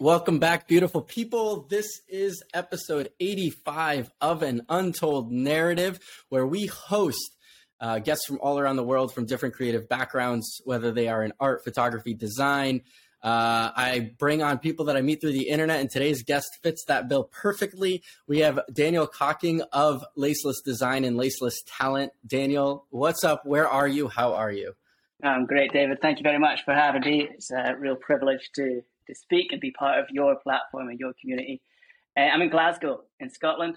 Welcome back, beautiful people. This is episode 85 of An Untold Narrative, where we host uh, guests from all around the world from different creative backgrounds, whether they are in art, photography, design. Uh, I bring on people that I meet through the internet, and today's guest fits that bill perfectly. We have Daniel Cocking of Laceless Design and Laceless Talent. Daniel, what's up? Where are you? How are you? I'm great, David. Thank you very much for having me. It's a real privilege to to speak and be part of your platform and your community. Uh, I'm in Glasgow, in Scotland,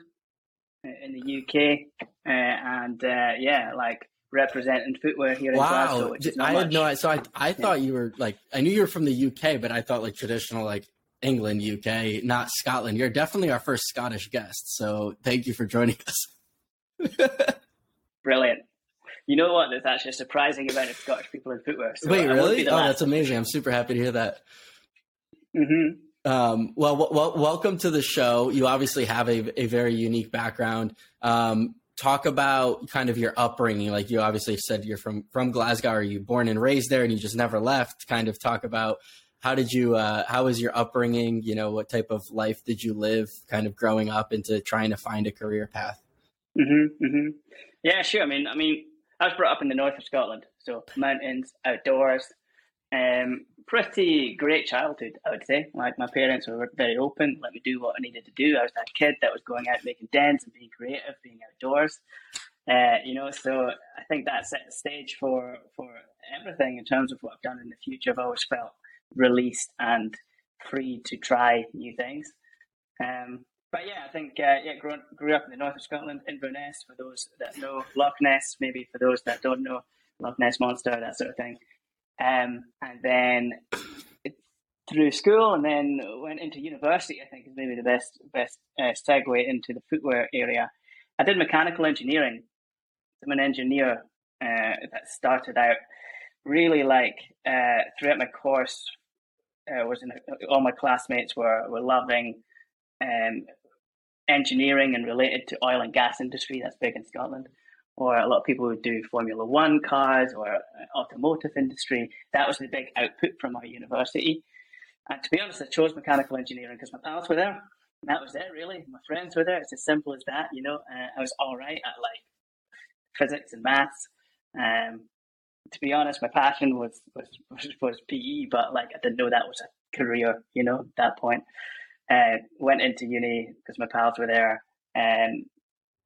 uh, in the UK, uh, and uh, yeah, like representing footwear here wow. in Glasgow. Is I had no, so I I thought yeah. you were like I knew you were from the UK, but I thought like traditional like England, UK, not Scotland. You're definitely our first Scottish guest, so thank you for joining us. Brilliant. You know what? There's actually a surprising amount of Scottish people in footwear. So Wait, really? Oh, that's amazing! I'm super happy to hear that. Mm-hmm. Um, well, w- w- welcome to the show. You obviously have a, a very unique background. Um, talk about kind of your upbringing. Like you obviously said, you're from from Glasgow. Are you born and raised there, and you just never left? Kind of talk about how did you? Uh, how was your upbringing? You know, what type of life did you live? Kind of growing up into trying to find a career path. Mm-hmm, mm-hmm. Yeah, sure. I mean, I mean, I was brought up in the north of Scotland, so mountains, outdoors. Um, pretty great childhood, I would say. Like my parents were very open, let me do what I needed to do. I was that kid that was going out making dents and being creative, being outdoors. Uh, you know, so I think that set the stage for for everything in terms of what I've done in the future. I've always felt released and free to try new things. Um, but yeah, I think uh, yeah, grew, grew up in the north of Scotland, Inverness. For those that know Loch Ness, maybe for those that don't know Loch Ness monster, that sort of thing. Um, and then through school, and then went into university. I think is maybe the best best uh, segue into the footwear area. I did mechanical engineering. I'm an engineer uh, that started out really like uh, throughout my course. Uh, was in all my classmates were were loving um, engineering and related to oil and gas industry. That's big in Scotland or a lot of people would do Formula One cars or uh, automotive industry. That was the big output from our university. And to be honest, I chose mechanical engineering because my pals were there. That was it, really. My friends were there. It's as simple as that, you know. Uh, I was all right at like physics and maths. Um, to be honest, my passion was, was was PE, but like I didn't know that was a career, you know, at that point. Uh, went into uni because my pals were there, and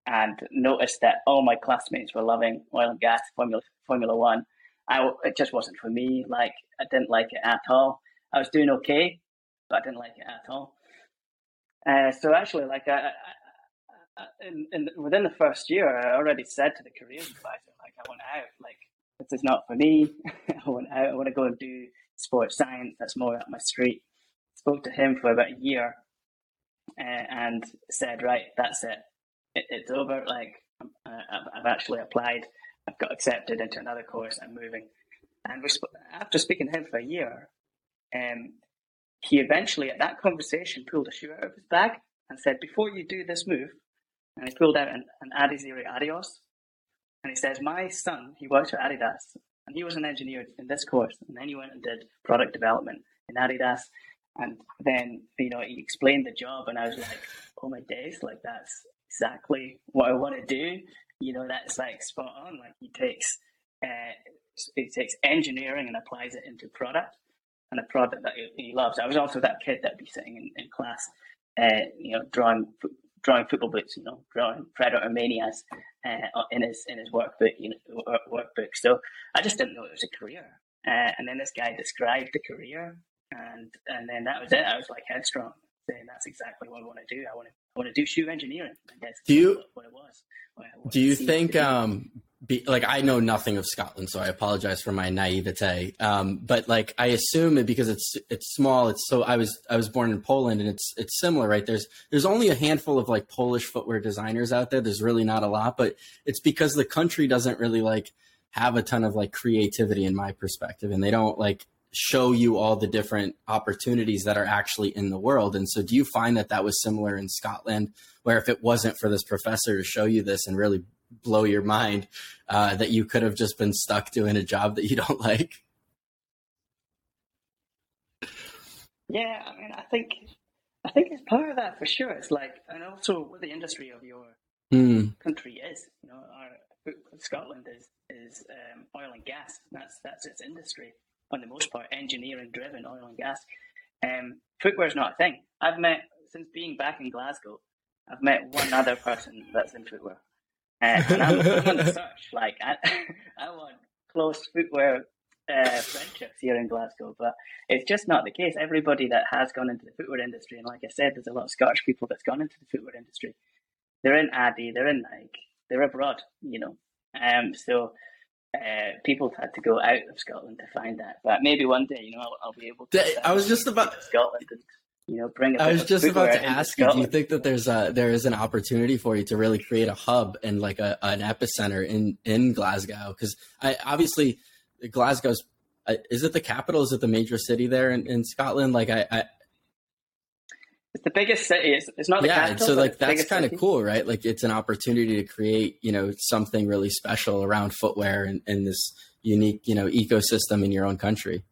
and noticed that all my classmates were loving oil and gas, Formula Formula One. I it just wasn't for me. Like I didn't like it at all. I was doing okay, but I didn't like it at all. Uh, so actually, like I, I, in, in, within the first year, I already said to the careers advisor, like I want out. Like this is not for me. I want out. I want to go and do sports science. That's more up my street. Spoke to him for about a year, uh, and said, right, that's it it, it's over. Like I've, I've, actually applied. I've got accepted into another course. I'm moving. And we sp- after speaking to him for a year, um, he eventually, at that conversation, pulled a shoe out of his bag and said, "Before you do this move," and he pulled out an, an Adizero Adios, and he says, "My son, he works for Adidas, and he was an engineer in this course, and then he went and did product development in Adidas." And then, you know, he explained the job, and I was like, "Oh my days! Like that's exactly what I want to do. You know, that's like spot on. Like he takes uh, he takes engineering and applies it into product and a product that he, loves. I was also that kid that'd be sitting in, in class, uh, you know, drawing drawing football boots, you know, drawing Predator Manias uh, in his in his workbook, you know, workbook. So I just didn't know it was a career. Uh, and then this guy described the career, and and then that was it. I was like headstrong, saying that's exactly what I want to do. I want to I want to do shoe engineering. I guess do you what it was. What do you think? Um, be, like I know nothing of Scotland, so I apologize for my naivete. Um, but like I assume it because it's it's small. It's so I was I was born in Poland, and it's it's similar, right? There's there's only a handful of like Polish footwear designers out there. There's really not a lot, but it's because the country doesn't really like have a ton of like creativity in my perspective, and they don't like show you all the different opportunities that are actually in the world. And so, do you find that that was similar in Scotland, where if it wasn't for this professor to show you this and really blow your mind, uh, that you could have just been stuck doing a job that you don't like? Yeah, I mean, I think I think it's part of that for sure. It's like, and also what the industry of your mm. country is. You know, our, Scotland is is um, oil and gas. That's that's its industry on the most part, engineering driven oil and gas. Um, footwear is not a thing. I've met since being back in Glasgow. I've met one other person that's in footwear, uh, and I'm, on the search. Like I, I want close footwear uh, friendships here in Glasgow, but it's just not the case. Everybody that has gone into the footwear industry, and like I said, there's a lot of Scottish people that's gone into the footwear industry. They're in Addy, they're in Nike, they're abroad, you know. Um, so uh, people had to go out of Scotland to find that. But maybe one day, you know, I'll, I'll be able to. I was just about Scotland. And, you know, bring. I was just about to ask you. Do you think that there's a there is an opportunity for you to really create a hub and like a, an epicenter in in Glasgow? Because I obviously Glasgow's uh, is it the capital? Is it the major city there in, in Scotland? Like I, I it's the biggest city. It's, it's not the yeah, capital. so like that's kind of cool, right? Like it's an opportunity to create, you know, something really special around footwear and, and this unique, you know, ecosystem in your own country.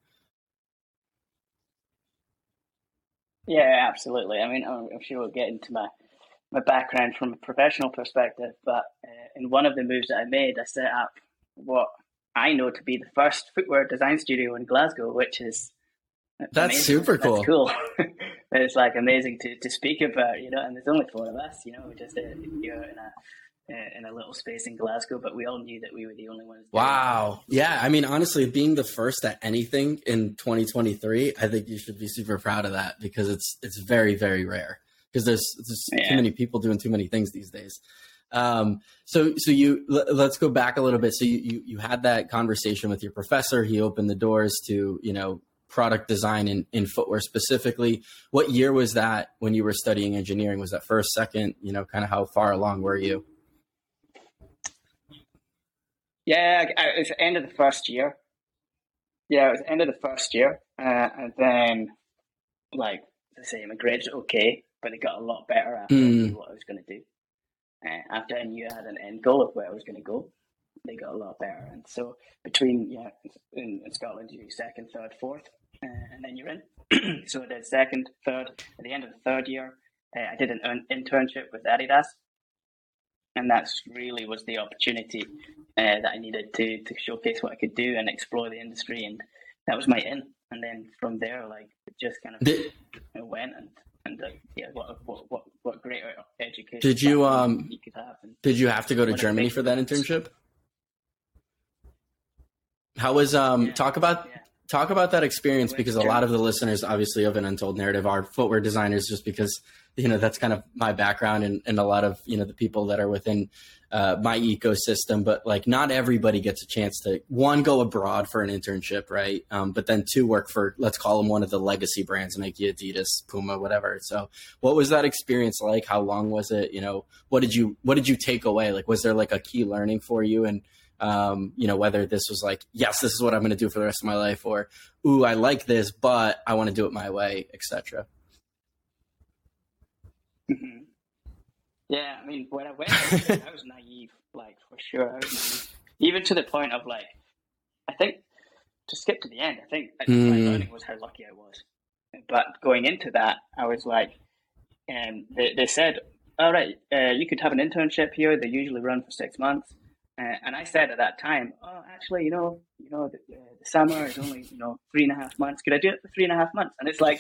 Yeah, absolutely. I mean, I'm sure we'll get into my my background from a professional perspective, but uh, in one of the moves that I made, I set up what I know to be the first footwear design studio in Glasgow, which is that's amazing. super cool. That's cool. it's like amazing to, to speak about, you know. And there's only four of us, you know, just uh, you know, in a uh, in a little space in Glasgow, but we all knew that we were the only ones. Wow. Yeah. I mean, honestly, being the first at anything in 2023, I think you should be super proud of that because it's it's very very rare because there's there's yeah. too many people doing too many things these days. Um, so, so you l- let's go back a little bit. So you, you, you had that conversation with your professor. He opened the doors to you know product design in, in footwear specifically. What year was that when you were studying engineering? Was that first, second? You know, kind of how far along were you? Yeah, it was the end of the first year. Yeah, it was the end of the first year, uh, and then like the same, my grades okay, but it got a lot better after mm. I knew what I was going to do. Uh, after I knew I had an end goal of where I was going to go, they got a lot better. And so between yeah, in, in Scotland, you do second, third, fourth, and then you're in. so did second, third. At the end of the third year, uh, I did an internship with Adidas, and that's really was the opportunity uh, that I needed to to showcase what I could do and explore the industry, and that was my in. And then from there, like it just kind of did, went and and uh, yeah, what what what what great education. Did you um? You could have did you have to go to Germany for that internship? How was um? Yeah. Talk about yeah. Talk about that experience because a lot of the listeners, obviously, of an untold narrative are footwear designers, just because you know that's kind of my background and, and a lot of you know the people that are within uh, my ecosystem. But like not everybody gets a chance to one go abroad for an internship right? Um, but then two work for let's call them one of the legacy brands nike adidas puma whatever. So what was that experience like? How long was it? You know what did you what did you take away? Like was there like a key learning for you? And um, you know whether this was like yes this is what i'm going to do for the rest of my life or ooh i like this but i want to do it my way etc Mm-hmm. Yeah, I mean, when I went, I was, I was naive, like for sure. I was naive, even to the point of like, I think to skip to the end, I think mm. my learning was how lucky I was. But going into that, I was like, and um, they, they said, all right, uh, you could have an internship here. They usually run for six months. Uh, and I said at that time, oh, actually, you know, you know, the, the, summer is only you know three and a half months. Could I do it for three and a half months? And it's like,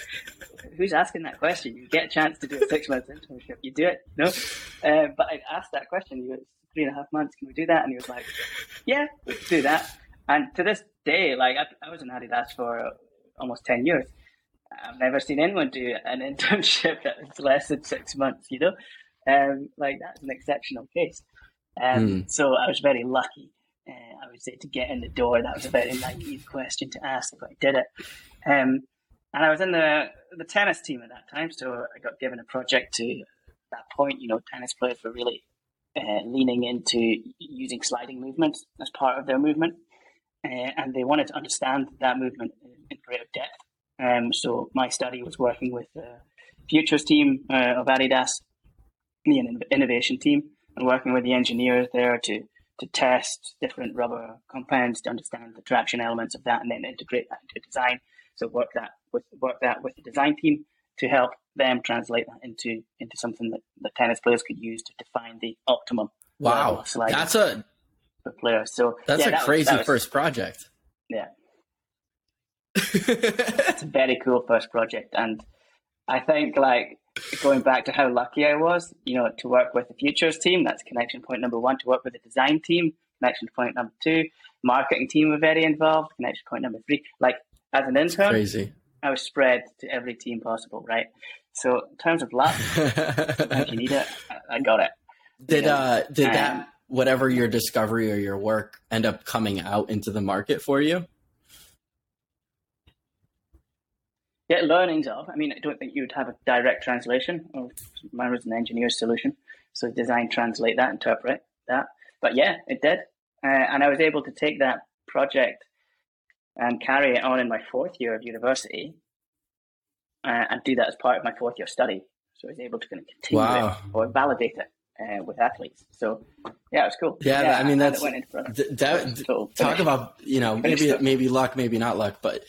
who's asking that question? You get a chance to do a six months internship, you do it, no? Uh, but I asked that question. He goes, three and a half months. Can we do that? And he was like, yeah, can do that. And to this day, like I, I was in Adidas for almost ten years. I've never seen anyone do an internship that's less than six months. You know, um, like that's an exceptional case. Um, mm. So I was very lucky, uh, I would say, to get in the door. That was a very naive question to ask, but I did it. Um, and I was in the the tennis team at that time, so I got given a project to that point. You know, tennis players were really uh, leaning into using sliding movements as part of their movement, uh, and they wanted to understand that movement in greater depth. Um, so my study was working with the futures team uh, of Adidas, the innovation team, and working with the engineers there to to test different rubber compounds to understand the traction elements of that and then integrate that into design. So work that with work that with the design team to help them translate that into into something that the tennis players could use to define the optimum. Wow, that's a for players. So that's yeah, a that crazy was, was, first project. Yeah, it's a very cool first project, and I think like going back to how lucky I was, you know, to work with the futures team. That's connection point number one. To work with the design team, connection point number two. Marketing team were very involved. Connection point number three. Like as an intern, crazy. I was spread to every team possible, right? So in terms of luck, if you need it, I got it. Did uh did um, that whatever your discovery or your work end up coming out into the market for you? Yeah, learnings of. I mean, I don't think you would have a direct translation. Of, mine was an engineer's solution, so design, translate that, interpret that. But yeah, it did, uh, and I was able to take that project and carry it on in my fourth year of university, uh, and do that as part of my fourth year study. So I was able to kind of continue wow. it or validate it uh, with athletes. So yeah, it was cool. Yeah, yeah I mean that's that, cool. talk about you know maybe maybe luck, maybe not luck, but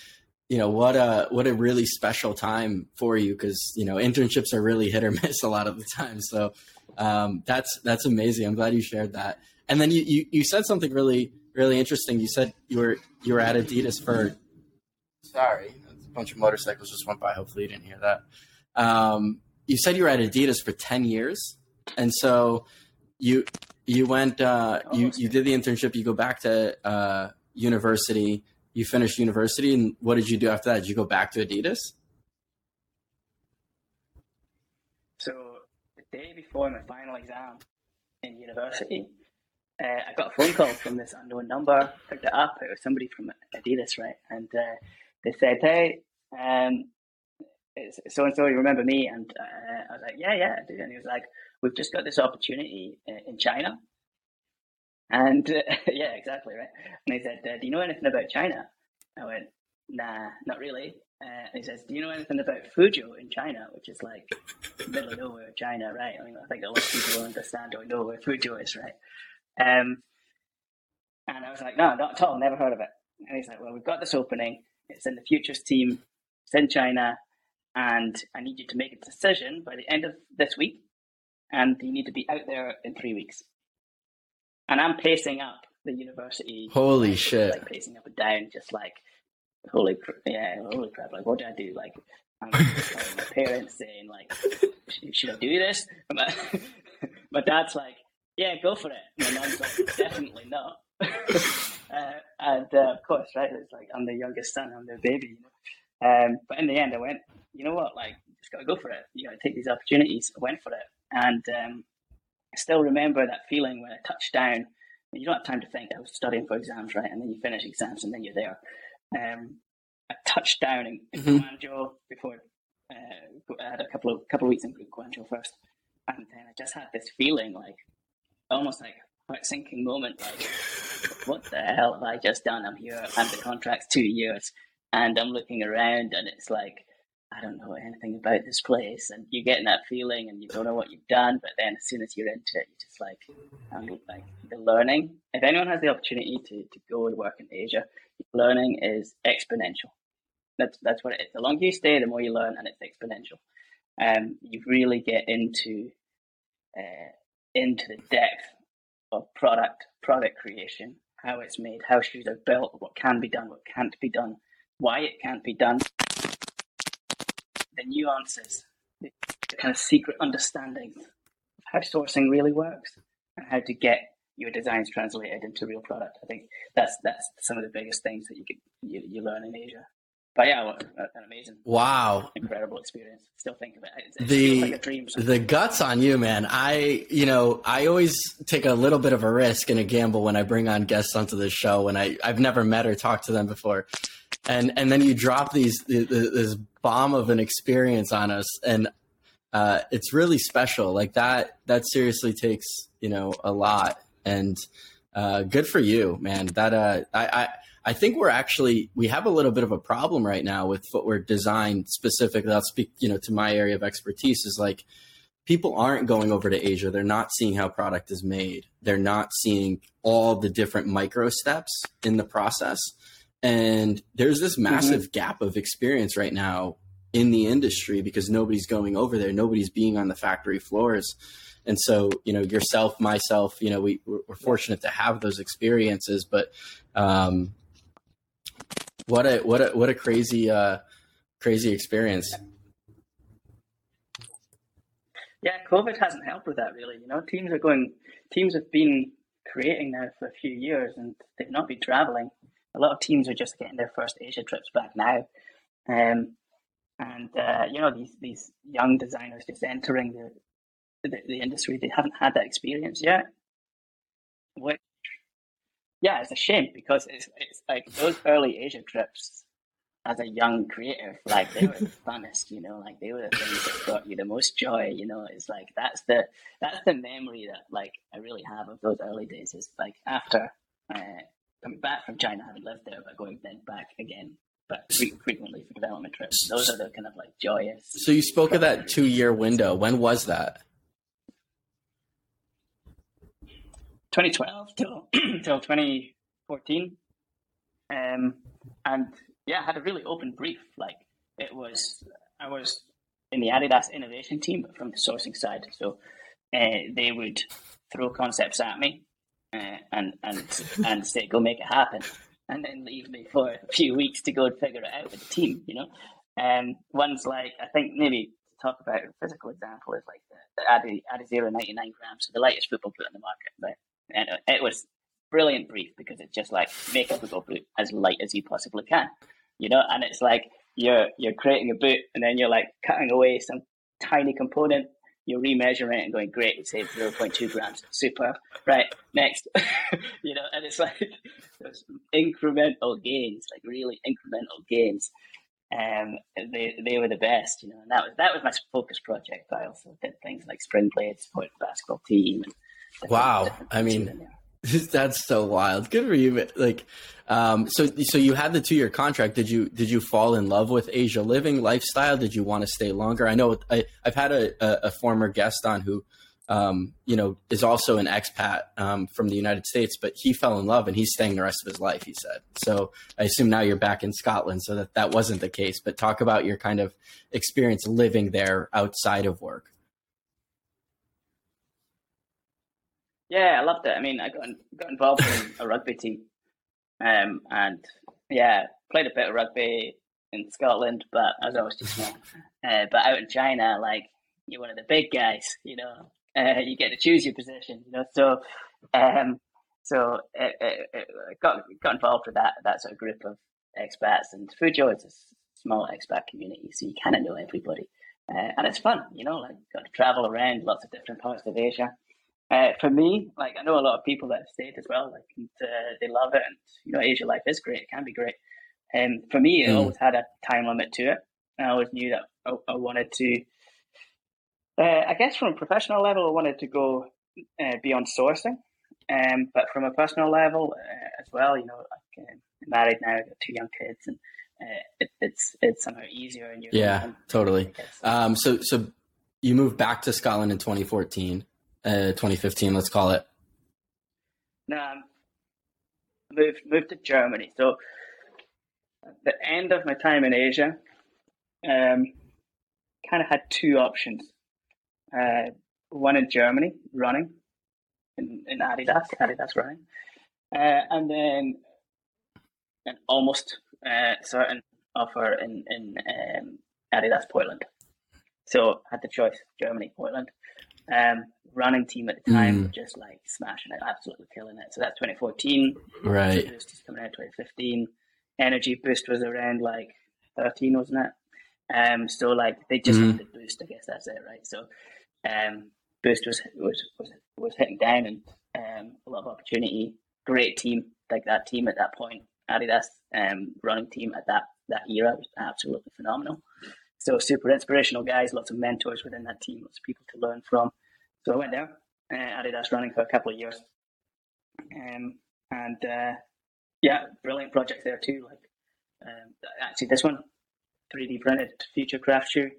you know what a what a really special time for you because you know internships are really hit or miss a lot of the time. So um, that's that's amazing. I'm glad you shared that. And then you, you you said something really really interesting. You said you were you were at Adidas for sorry, a bunch of motorcycles just went by. Hopefully you didn't hear that. Um, you said you were at Adidas for ten years, and so you you went uh, you you did the internship. You go back to uh, university you finished university, and what did you do after that? Did you go back to Adidas? So the day before my final exam in university, uh, I got a phone call from this unknown number. Picked it up. It was somebody from Adidas, right? And uh, they said, "Hey, um, so and so, you remember me?" And uh, I was like, "Yeah, yeah, I do." And he was like, "We've just got this opportunity in China and uh, yeah, exactly right. And he said, uh, "Do you know anything about China?" I went, "Nah, not really." Uh, and he says, "Do you know anything about Fuzhou in China, which is like middle of nowhere, China, right?" I mean, I think a lot of people understand or know where Fuzhou is, right? Um, and I was like, "No, not at all. Never heard of it." And he's like, "Well, we've got this opening. It's in the futures team. It's in China, and I need you to make a decision by the end of this week, and you need to be out there in three weeks." And I'm pacing up the university. Holy like, shit! Like pacing up and down, just like holy, yeah, holy crap! Like, what do I do? Like, I'm like, my parents saying like, should I do this? My, my dad's like, yeah, go for it. My mom's like, definitely not. uh, and uh, of course, right? It's like I'm the youngest son, I'm the baby. You know? um, but in the end, I went. You know what? Like, just gotta go for it. You gotta take these opportunities. I went for it, and um, I still remember that feeling when I touched down. You don't have time to think. I was studying for exams, right? And then you finish exams, and then you're there. Um, I touched down in, in mm-hmm. Guangzhou before uh, I had a couple of couple of weeks in Guangzhou first, and then I just had this feeling like almost like a sinking moment, like what the hell have I just done? I'm here, and the contract's two years, and I'm looking around, and it's like I don't know anything about this place, and you're getting that feeling, and you don't know what you've done. But then, as soon as you're into it, you just like, I mean, like the learning. If anyone has the opportunity to, to go and work in Asia, learning is exponential. That's that's what it is. The longer you stay, the more you learn, and it's exponential. Um, you really get into uh, into the depth of product product creation, how it's made, how shoes are built, what can be done, what can't be done, why it can't be done the nuances, the, the kind of secret understandings of how sourcing really works and how to get your designs translated into real product. I think that's that's some of the biggest things that you could you, you learn in Asia. But yeah, an amazing, wow, incredible experience. Still think of it. it the like dream, the guts on you, man. I you know I always take a little bit of a risk and a gamble when I bring on guests onto the show when I I've never met or talked to them before, and and then you drop these this bomb of an experience on us, and uh, it's really special. Like that that seriously takes you know a lot, and uh, good for you, man. That uh, I, I I think we're actually we have a little bit of a problem right now with footwear design specifically. Speak you know to my area of expertise is like people aren't going over to Asia. They're not seeing how product is made. They're not seeing all the different micro steps in the process And there's this massive mm-hmm. gap of experience right now in the industry because nobody's going over there, nobody's being on the factory floors. And so, you know, yourself, myself, you know, we, we're fortunate to have those experiences, but um, what a what a what a crazy uh, crazy experience. Yeah, COVID hasn't helped with that really. You know, teams are going. Teams have been creating now for a few years, and they've not been traveling. A lot of teams are just getting their first Asia trips back now, um, and uh, you know these these young designers just entering the, the, the industry. They haven't had that experience yet, which yeah, it's a shame because it's it's like those early Asia trips as a young creative, like they were the funnest, you know, like they were the things that brought you the most joy, you know. It's like that's the that's the memory that like I really have of those early days. Is like after uh, coming back from China, having lived there, but going then back again, but frequently for development trips. Those are the kind of like joyous. So you spoke of that two year window. When was that? 2012 till till 2014, um, and yeah, I had a really open brief. Like it was, I was in the Adidas innovation team from the sourcing side, so uh, they would throw concepts at me uh, and and and say go make it happen, and then leave me for a few weeks to go and figure it out with the team. You know, and um, one's like I think maybe to talk about a physical example is like the, the Adi Adizero 99 grams, so the lightest football boot on the market, right? and it was brilliant brief because it's just like make a football boot as light as you possibly can, you know. And it's like you're you're creating a boot, and then you're like cutting away some tiny component. You're remeasuring it and going, great, we saved 0.2 grams. Super. Right, next. you know, and it's like those incremental gains, like really incremental gains. Um, they they were the best, you know, and that was that was my focus project. I also did things like spring blades for the basketball team and Wow. I mean, that's so wild. Good for you. Like, um, so, so you had the two year contract. Did you, did you fall in love with Asia living lifestyle? Did you want to stay longer? I know I, have had a, a, a, former guest on who, um, you know, is also an expat, um, from the United States, but he fell in love and he's staying the rest of his life, he said. So I assume now you're back in Scotland so that that wasn't the case, but talk about your kind of experience living there outside of work. Yeah, I loved it. I mean, I got got involved in a rugby team, um, and yeah, played a bit of rugby in Scotland, but I was always too small. Uh, but out in China, like you're one of the big guys, you know, uh, you get to choose your position, you know. So, um, so it, it, it got got involved with that that sort of group of expats, and Fuzhou is a small expat community, so you kind of know everybody, uh, and it's fun, you know. Like got to travel around lots of different parts of Asia. Uh, for me, like I know a lot of people that have stayed as well, like and, uh, they love it, and you know, Asia life is great; it can be great. And um, for me, it mm. always had a time limit to it. I always knew that I, I wanted to. Uh, I guess from a professional level, I wanted to go uh, beyond sourcing, um, but from a personal level uh, as well, you know, like, I'm married now, I've got two young kids, and uh, it, it's it's somehow easier. And yeah, totally. Um, so so you moved back to Scotland in 2014 uh, 2015, let's call it? No, moved moved to Germany. So at the end of my time in Asia, um, kind of had two options. Uh, one in Germany, running in, in Adidas, Adidas running, uh, and then an almost uh, certain offer in in um, Adidas Portland. So I had the choice: Germany, Portland. Um, running team at the time mm. just like smashing it, absolutely killing it. So that's 2014. Right. Boost is coming out 2015. Energy Boost was around like 13, wasn't it? Um, so like they just mm. wanted Boost. I guess that's it, right? So um, Boost was was was was hitting down and um, a lot of opportunity. Great team, like that team at that point. Adidas um, running team at that that era was absolutely phenomenal. So super inspirational guys, lots of mentors within that team, lots of people to learn from. So I went there, uh, Adidas running for a couple of years, um, and uh, yeah, brilliant project there too. Like um, actually, this one, 3D printed Futurecraft shoe.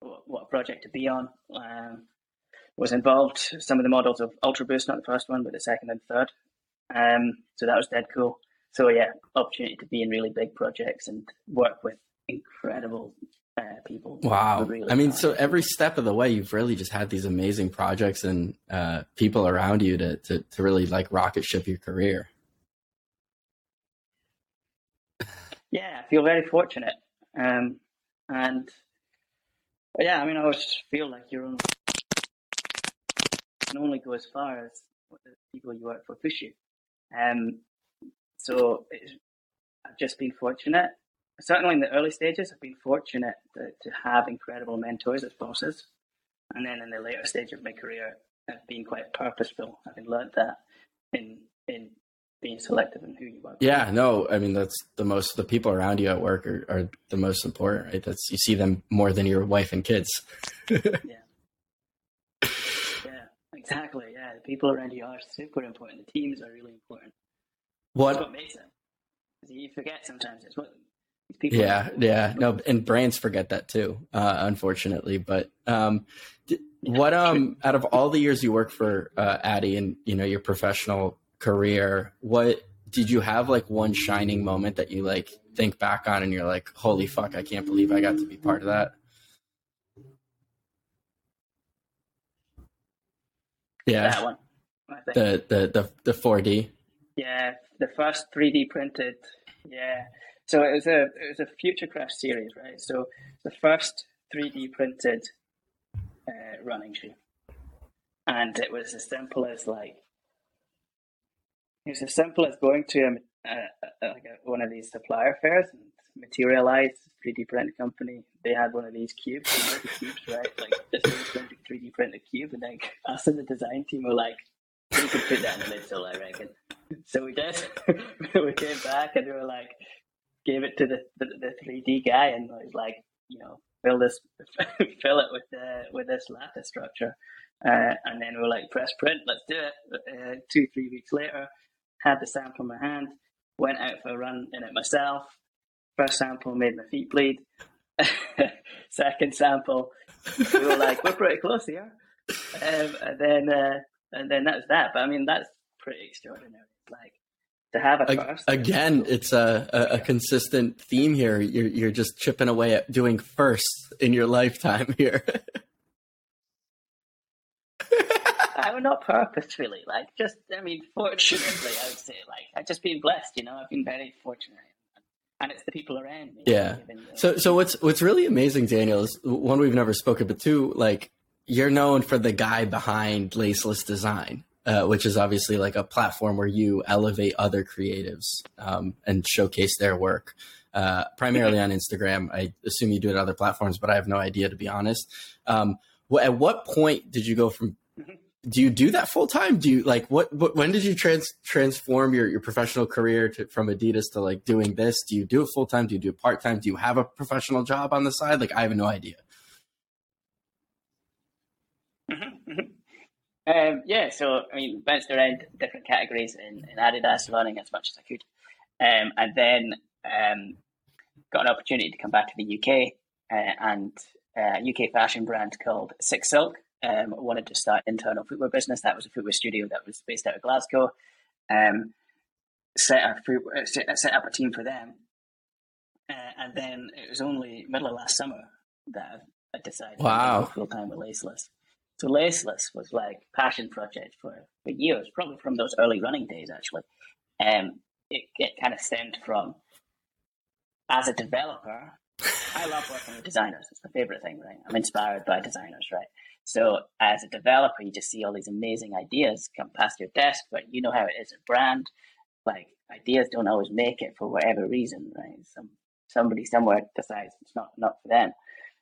What, a project to be on. Um, was involved some of the models of Ultra Boost, not the first one, but the second and third. Um, so that was dead cool. so yeah, opportunity to be in really big projects and work with incredible people. Wow. Really I mean, so every step of the way, you've really just had these amazing projects and uh, people around you to, to, to really like rocket ship your career. yeah, I feel very fortunate. Um, and yeah, I mean, I always feel like you're only can only go as far as the people you work for push you. Um, so it's, I've just been fortunate. Certainly in the early stages, I've been fortunate to, to have incredible mentors as bosses. And then in the later stage of my career, I've been quite purposeful. I've learned that in in being selective in who you work. Yeah, no, I mean that's the most. The people around you at work are, are the most important, right? That's you see them more than your wife and kids. yeah, yeah, exactly. Yeah, the people around you are super important. The teams are really important. What? That's what makes it. You forget sometimes. It's what people. Yeah, yeah, no, and brands forget that too, uh, unfortunately. But um, d- what um, out of all the years you worked for uh, Addy and you know your professional career, what did you have like one shining moment that you like think back on and you're like, holy fuck, I can't believe I got to be part of that? Yeah, that one. The the the the 4D. Yeah, the first 3D printed. Yeah. So it was a it was a Futurecraft series, right? So the first 3D printed uh, running shoe, and it was as simple as like it was as simple as going to a, a, a, like a, one of these supplier fairs and Materialise 3D print company. They had one of these cubes, cubes, right? Like just a 3D printed cube, and then us in the design team were like, "We could put that in the midsole, I reckon." So we did. we came back and we were like, gave it to the the, the 3D guy, and was like, you know, fill this, fill it with the with this lattice structure, uh, and then we were like, press print, let's do it. Uh, two three weeks later, had the sample in my hand, went out for a run in it myself. First sample made my feet bleed. Second sample, we were like, we're pretty close here, um, and then uh, and then that's that. But I mean, that's pretty extraordinary. Like to have a first Again, it's a, a, a consistent theme here. You're you're just chipping away at doing first in your lifetime here. I mean, not purposefully, like just, I mean, fortunately, I would say, like, I've just been blessed, you know, I've been very fortunate. And it's the people around me. Yeah. So so what's what's really amazing, Daniel, is one we've never spoken, but two, like you're known for the guy behind Laceless Design, uh, which is obviously like a platform where you elevate other creatives um, and showcase their work. Uh, primarily on Instagram. I assume you do it on other platforms, but I have no idea to be honest. Um, at what point did you go from do you do that full time? Do you like what, what? When did you trans transform your, your professional career to, from Adidas to like doing this? Do you do it full time? Do you do it part time? Do you have a professional job on the side? Like I have no idea. Um, yeah, so I mean, bounced around different categories in, in Adidas running as much as I could, um, and then um, got an opportunity to come back to the UK uh, and a UK fashion brand called SikSilk um, wanted to start internal footwear business. That was a footwear studio that was based out of Glasgow. Um, set a footwear, set, set up a team for them, uh, and then it was only middle of last summer that I decided Wow. to go full time with Laceless. So Laceless was like passion project for, for years, probably from those early running days actually. Um, it, it kind of stemmed from as a developer. I love working with designers. It's my favorite thing, right? I'm inspired by designers, right? So as a developer, you just see all these amazing ideas come past your desk, but you know how it is a brand. Like ideas don't always make it for whatever reason, right? Some somebody somewhere decides it's not not for them.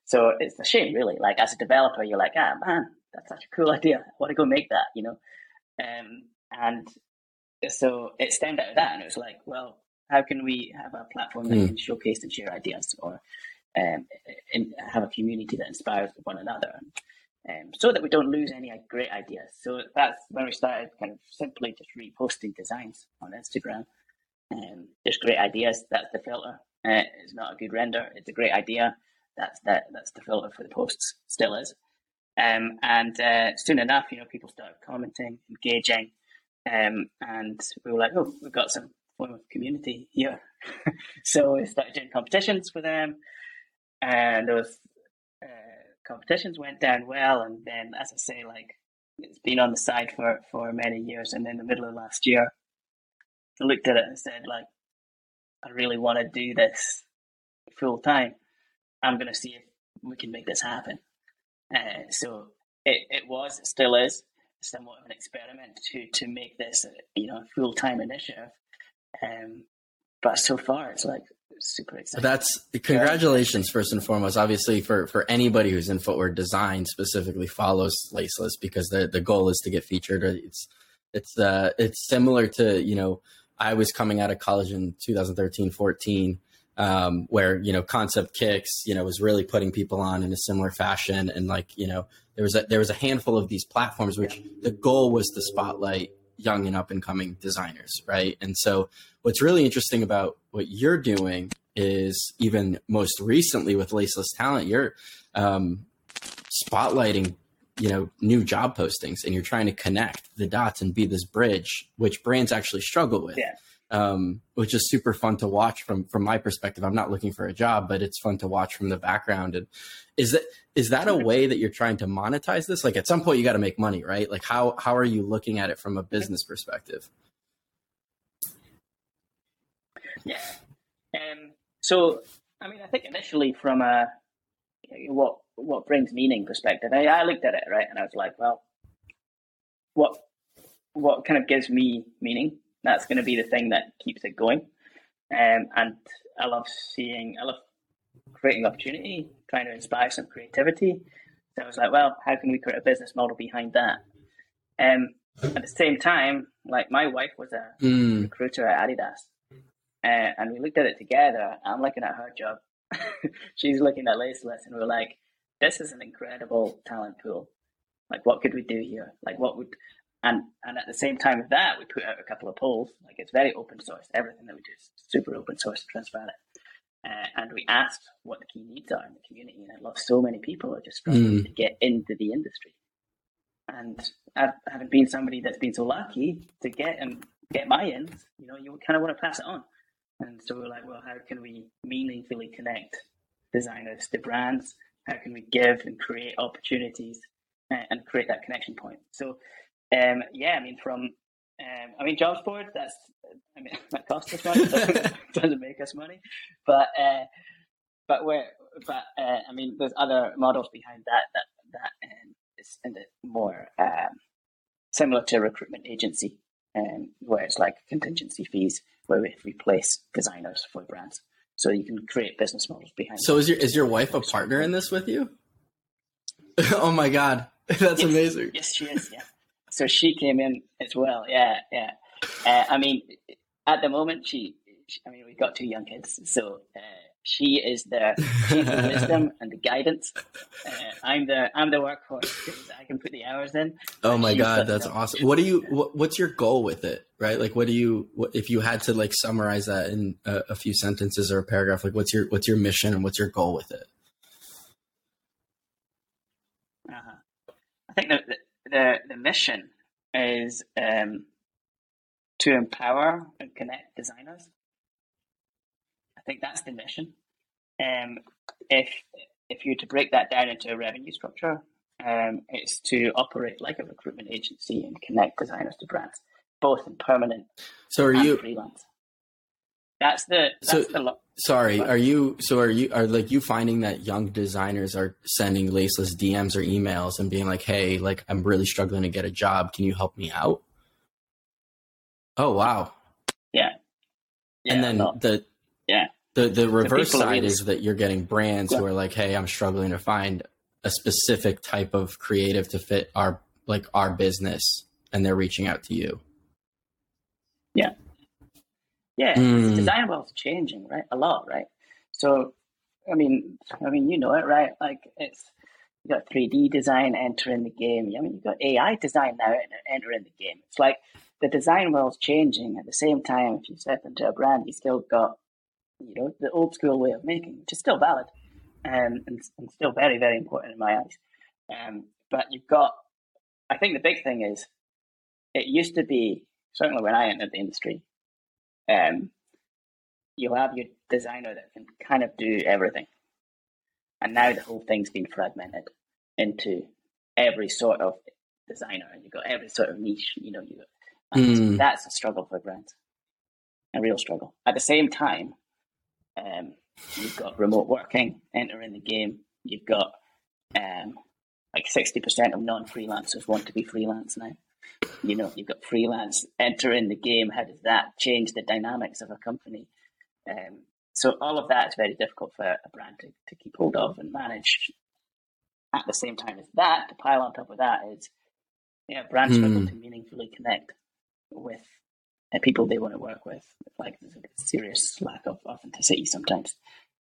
So it's a shame, really. Like as a developer, you're like, ah, man, that's such a cool idea. I want to go make that, you know. Um, and so it stemmed out of that, and it was like, well, how can we have a platform that Hmm. can showcase and share ideas, or um, and have a community that inspires one another, um, so that we don't lose any great ideas. So that's when we started kind of simply just reposting designs on Instagram. Um, just great ideas. That's the filter. Uh, it's not a good render. It's a great idea. That's that. That's the filter for the posts. Still is. Um, and uh, soon enough, you know, people started commenting, engaging, um, and we were like, oh, we've got some form of community here. so we started doing competitions for them, and those uh, competitions went down well. And then, as I say, like it's been on the side for for many years. And in the middle of last year, I looked at it and said, like, I really want to do this full time. I'm going to see if we can make this happen. Uh, so it, it was, it still is, somewhat of an experiment to to make this, you know, full time initiative. Um, but so far, it's like super exciting. That's congratulations first and foremost. Obviously, for for anybody who's in footwear design specifically follows Laceless because the the goal is to get featured. It's it's uh it's similar to you know I was coming out of college in 2013 14 um, where you know concept kicks you know was really putting people on in a similar fashion. And like you know there was a there was a handful of these platforms which the goal was to spotlight young and up and coming designers right? And so what's really interesting about what you're doing is even most recently with laceless talent you're um, spotlighting you know new job postings and you're trying to connect the dots and be this bridge which brands actually struggle with. Yeah um, which is super fun to watch from from my perspective. I'm not looking for a job, but it's fun to watch from the background. And is that is that a way that you're trying to monetize this? Like at some point, you got to make money, right? Like how how are you looking at it from a business perspective? Yeah. Um, so I mean, I think initially from a what what brings meaning perspective, I, I looked at it right, and I was like, well, what what kind of gives me meaning that's going to be the thing that keeps it going. Um, and I love seeing, I love creating opportunity, trying to inspire some creativity. So I was like, well, how can we create a business model behind that? Um, at the same time, like my wife was a mm. recruiter at Adidas, uh, and we looked at it together. I'm looking at her job, she's looking at Laceless, and we're like, this is an incredible talent pool. Like, what could we do here? Like, what would and and at the same time with that, we put out a couple of polls. Like it's very open source. Everything that we do is super open source, transparent. Uh, and we asked what the key needs are in the community, and I love so many people are just struggling mm. to get into the industry. And having been somebody that's been so lucky to get and get my ins, you know, you kind of want to pass it on. And so we're like, well, how can we meaningfully connect designers to brands? How can we give and create opportunities uh, and create that connection point? So um, yeah, I mean, from um, I mean, jobs board. That's I mean, that costs us money. Doesn't, doesn't make us money, but uh, but where but uh, I mean, there's other models behind that that that um, is in the more um, similar to a recruitment agency, um, where it's like contingency fees where we replace designers for brands. So you can create business models behind. So is your is your wife a partner in this with you? oh my god, that's yes. amazing. Yes, she is. Yeah so she came in as well. Yeah, yeah. Uh, I mean, at the moment, she, she, I mean, we've got two young kids, so uh, she is the, the wisdom and the guidance. Uh, I'm the I'm the workhorse I can put the hours in. Oh my god, that's awesome! What do you? What, what's your goal with it? Right? Like, what do you? What, if you had to like summarize that in a, a few sentences or a paragraph, like, what's your what's your mission and what's your goal with it? Uh-huh. I think that the the mission is um, to empower and connect designers. I think that's the mission. Um, if if you to break that down into a revenue structure, um, it's to operate like a recruitment agency and connect designers to brands, both in permanent so are you freelance. That's the that's so, the lo- Sorry, are you so are you are like you finding that young designers are sending laceless DMs or emails and being like, "Hey, like I'm really struggling to get a job. Can you help me out?" Oh, wow. Yeah. yeah and then the yeah. The the reverse the side is that you're getting brands yeah. who are like, "Hey, I'm struggling to find a specific type of creative to fit our like our business." And they're reaching out to you. Yeah. Yeah, mm. design world's changing, right? A lot, right? So, I mean, I mean, you know it, right? Like it's you got 3D design entering the game. I mean, you got AI design now entering the game. It's like the design world's changing. At the same time, if you step into a brand, you still got you know the old school way of making, which is still valid um, and, and still very, very important in my eyes. Um, but you've got, I think the big thing is, it used to be certainly when I entered the industry, um, you have your designer that can kind of do everything. And now the whole thing's been fragmented into every sort of designer. And you've got every sort of niche, you know, you mm. that's a struggle for brands. A real struggle. At the same time, um, you've got remote working entering the game. You've got um, like 60% of non freelancers want to be freelance now. You know, you've got freelance entering the game. How does that change the dynamics of a company? Um, so all of that is very difficult for a brand to, to keep hold of and manage. At the same time as that, to pile on top of that is, yeah, brands mm. struggle to meaningfully connect with uh, people they want to work with. Like there's a serious lack of authenticity sometimes,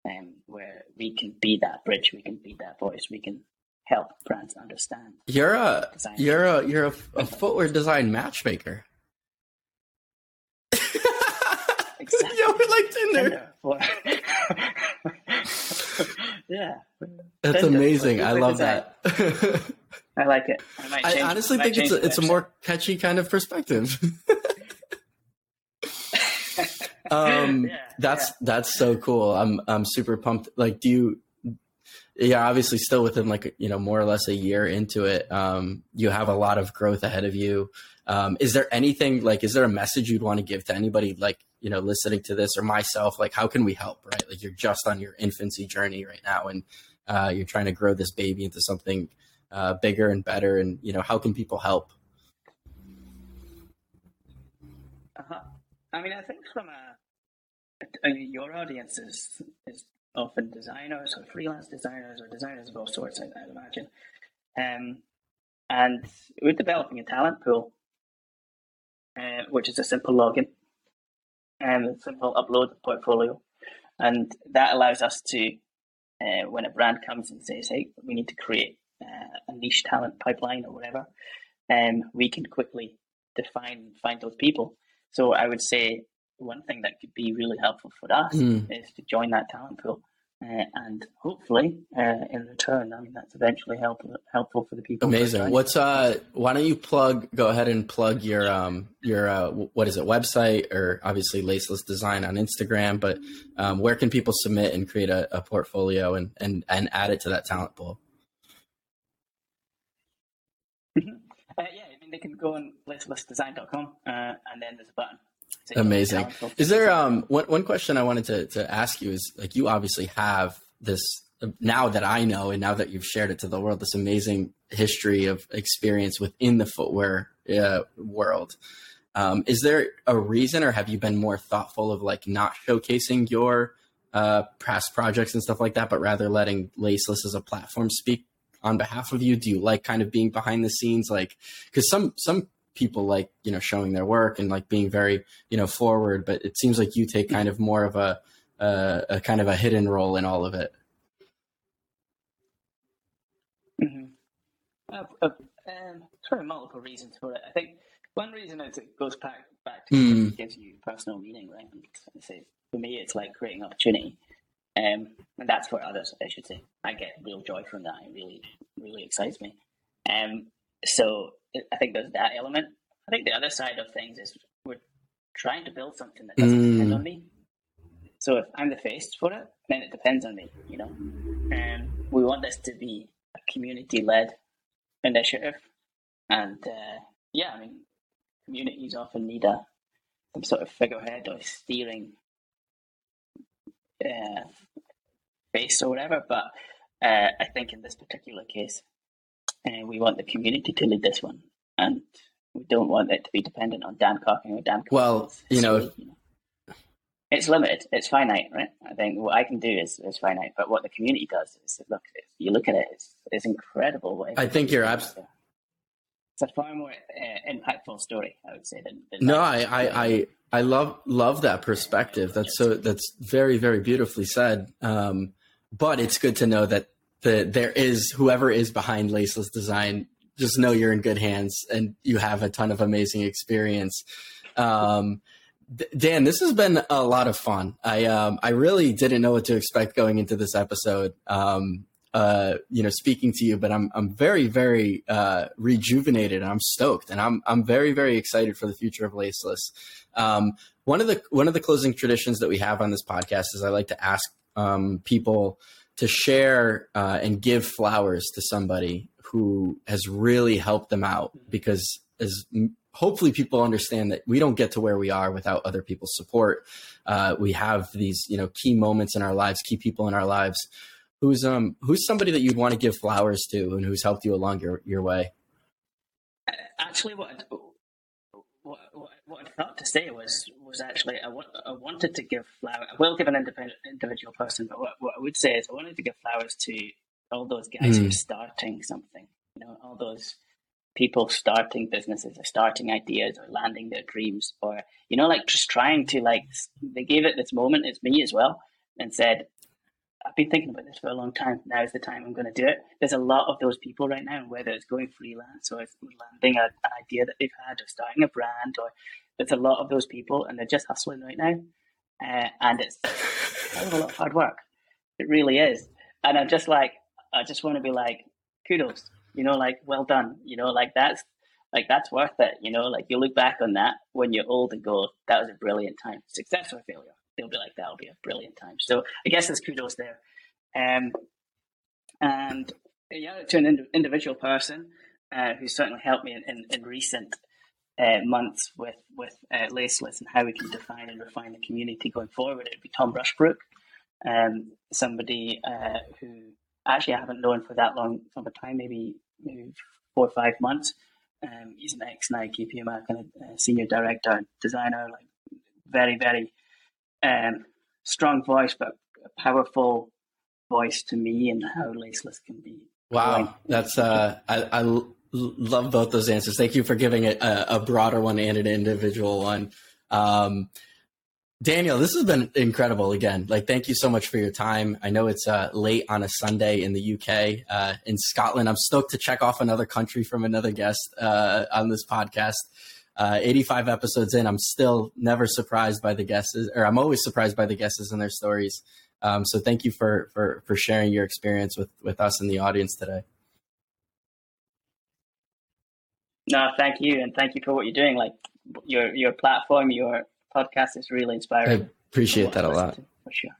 um, where we can be that bridge, we can be that voice, we can help brands understand. You're a you're a you're a, a footwear design matchmaker. exactly. Yo, like Tinder. Yeah. That's Tinder. amazing. I love design. that. I like it. I, I honestly think it's a, it's a more catchy kind of perspective. um, yeah, that's yeah. that's so cool. I'm I'm super pumped. Like, do you? Yeah, obviously, still within like you know more or less a year into it. Um, you have a lot of growth ahead of you. Um, is there anything like? Is there a message you'd want to give to anybody like you know listening to this or myself? Like, how can we help? Right, like you're just on your infancy journey right now, and uh, you're trying to grow this baby into something uh, bigger and better. And you know, how can people help? Uh-huh. I mean, I think from a I mean, your audience is, is often designers or freelance designers or designers of all sorts, I, would imagine. Um, and we're developing a talent pool, uh, which is a simple login and a simple upload portfolio. And that allows us to, uh, when a brand comes and says, hey, we need to create uh, a niche talent pipeline or whatever, um, we can quickly define find those people. So I would say one thing that could be really helpful for us mm. is to join that talent pool. Uh, and hopefully, uh, in return, I mean that's eventually helpful helpful for the people. Amazing. What's uh? Why don't you plug? Go ahead and plug your um your uh what is it website or obviously Laceless Design on Instagram. But um, where can people submit and create a, a portfolio and and and add it to that talent pool? Mm-hmm. Uh, yeah, I mean they can go on lacelessdesign.com uh, and then there's a button Amazing. Is there um one one question I wanted to to ask you is like you obviously have this now that I know and now that you've shared it to the world this amazing history of experience within the footwear uh, world. Um, is there a reason, or have you been more thoughtful of like not showcasing your uh, past projects and stuff like that, but rather letting Laceless as a platform speak on behalf of you? Do you like kind of being behind the scenes, like because some some people like you know showing their work and like being very you know forward but it seems like you take kind of more of a a, a kind of a hidden role in all of it. Mm-hmm. uh, uh, um, sort of multiple reasons for it. I think one reason is it goes back back to mm. it gives you personal meaning right? And say for me it's like creating opportunity. Um, and that's for others i should say. I get real joy from that. It really really excites me. Um, so I think there's that element. I think the other side of things is we're trying to build something that doesn't mm. depend on me. So if I'm the face for it, then it depends on me, you know. And we want this to be a community-led initiative, and uh, yeah, I mean, communities often need a some sort of figurehead or steering uh, face or whatever. But uh, I think in this particular case, and we want the community to lead this one, and we don't want it to be dependent on Dan Cocking or Dan. Well, you know, you know, it's limited, it's finite, right? I think what I can do is, is finite, but what the community does is look. You look at it, it's, it's incredible. What I think you're absolutely. It's a far more uh, impactful story, I would say, than. than no, I, I, I, I love love that perspective. That's so. That's very, very beautifully said. Um, but it's good to know that the there is whoever is behind Laceless Design. Just know you're in good hands, and you have a ton of amazing experience. Um, Dan, this has been a lot of fun. I um, I really didn't know what to expect going into this episode. Um, uh, you know, speaking to you, but I'm I'm very very uh, rejuvenated and I'm stoked and I'm I'm very very excited for the future of Laceless. Um, one of the one of the closing traditions that we have on this podcast is I like to ask um, people to share uh, and give flowers to somebody who has really helped them out because as hopefully people understand that we don't get to where we are without other people's support. Uh, we have these, you know, key moments in our lives, key people in our lives. Who's um who's somebody that you'd want to give flowers to and who's helped you along your, your way? Actually, what what, what, what I thought to say was was actually I, w- I wanted to give flowers. I will give an independent individual person, but what, what I would say is I wanted to give flowers to all those guys mm. who are hmm. starting something. You know, all those people starting businesses or starting ideas or landing their dreams or you know like just trying to like they gave it this moment it's me as well and said i've been thinking about this for a long time now is the time i'm going to do it there's a lot of those people right now whether it's going freelance or it's landing a, an idea that they've had or starting a brand or there's a lot of those people and they're just hustling right now uh, and it's a lot of hard work it really is and i'm just like i just want to be like kudos you know, like well done, you know, like that's like that's worth it, you know, like you look back on that when you're old and go, that was a brilliant time, success or failure. They'll be like, that'll be a brilliant time. So I guess there's kudos there. Um, and yeah, to an ind- individual person uh, who certainly helped me in, in, in recent uh, months with with uh, Laceless and how we can define and refine the community going forward, it'd be Tom Rushbrook, um, somebody uh, who actually I haven't known for that long of a time, maybe, maybe four or five months. Um, he's an ex Nike Puma kind of uh, senior director, designer, like very, very um, strong voice, but a powerful voice to me and how laceless can be. Wow, that's uh, I, I love both those answers. Thank you for giving it a, a broader one and an individual one. Um, Daniel, this has been incredible again. Like, thank you so much for your time. I know it's uh, late on a Sunday in the UK. Uh, in Scotland, I'm stoked to check off another country from another guest uh, on this podcast. Uh, 85 episodes in, I'm still never surprised by the guesses, or I'm always surprised by the guesses and their stories. Um, so, thank you for for for sharing your experience with with us in the audience today. No, thank you, and thank you for what you're doing. Like your your platform, your podcast is really inspiring. I appreciate that a lot. For sure.